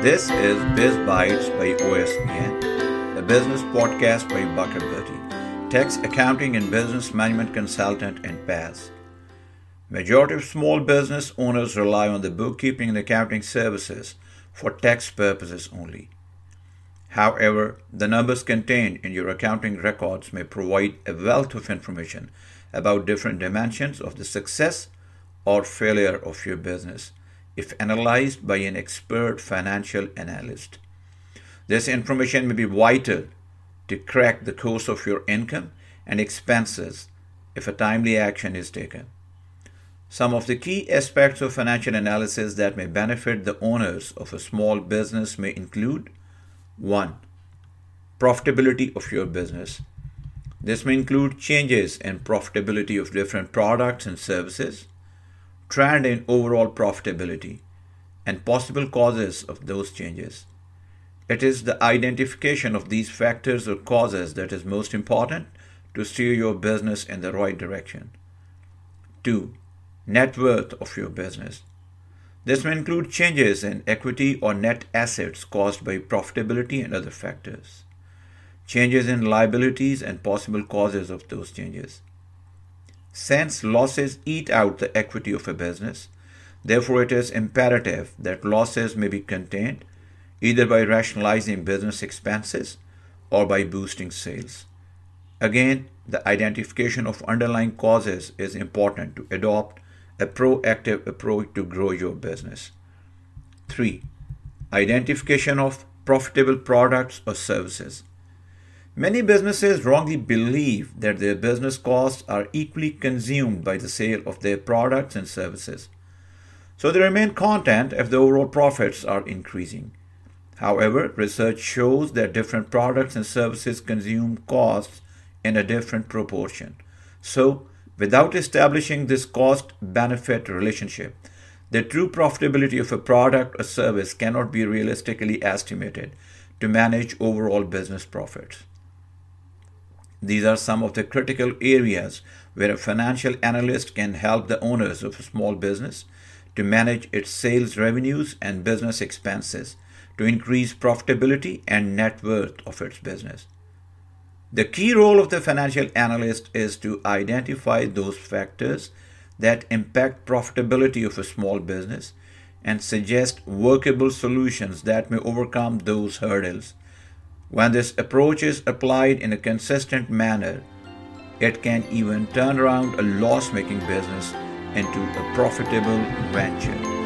This is Biz Bites by OSPN, a business podcast by Bucket Bertie, tax accounting and business management consultant in PAS. Majority of small business owners rely on the bookkeeping and accounting services for tax purposes only. However, the numbers contained in your accounting records may provide a wealth of information about different dimensions of the success or failure of your business if analyzed by an expert financial analyst. This information may be vital to crack the course of your income and expenses if a timely action is taken. Some of the key aspects of financial analysis that may benefit the owners of a small business may include 1. Profitability of your business. This may include changes in profitability of different products and services trend in overall profitability, and possible causes of those changes. It is the identification of these factors or causes that is most important to steer your business in the right direction. 2. Net worth of your business. This may include changes in equity or net assets caused by profitability and other factors, changes in liabilities and possible causes of those changes. Since losses eat out the equity of a business, therefore it is imperative that losses may be contained either by rationalizing business expenses or by boosting sales. Again, the identification of underlying causes is important to adopt a proactive approach to grow your business. 3. Identification of profitable products or services. Many businesses wrongly believe that their business costs are equally consumed by the sale of their products and services. So they remain content if the overall profits are increasing. However, research shows that different products and services consume costs in a different proportion. So, without establishing this cost benefit relationship, the true profitability of a product or service cannot be realistically estimated to manage overall business profits. These are some of the critical areas where a financial analyst can help the owners of a small business to manage its sales revenues and business expenses to increase profitability and net worth of its business. The key role of the financial analyst is to identify those factors that impact profitability of a small business and suggest workable solutions that may overcome those hurdles when this approach is applied in a consistent manner, it can even turn around a loss making business into a profitable venture.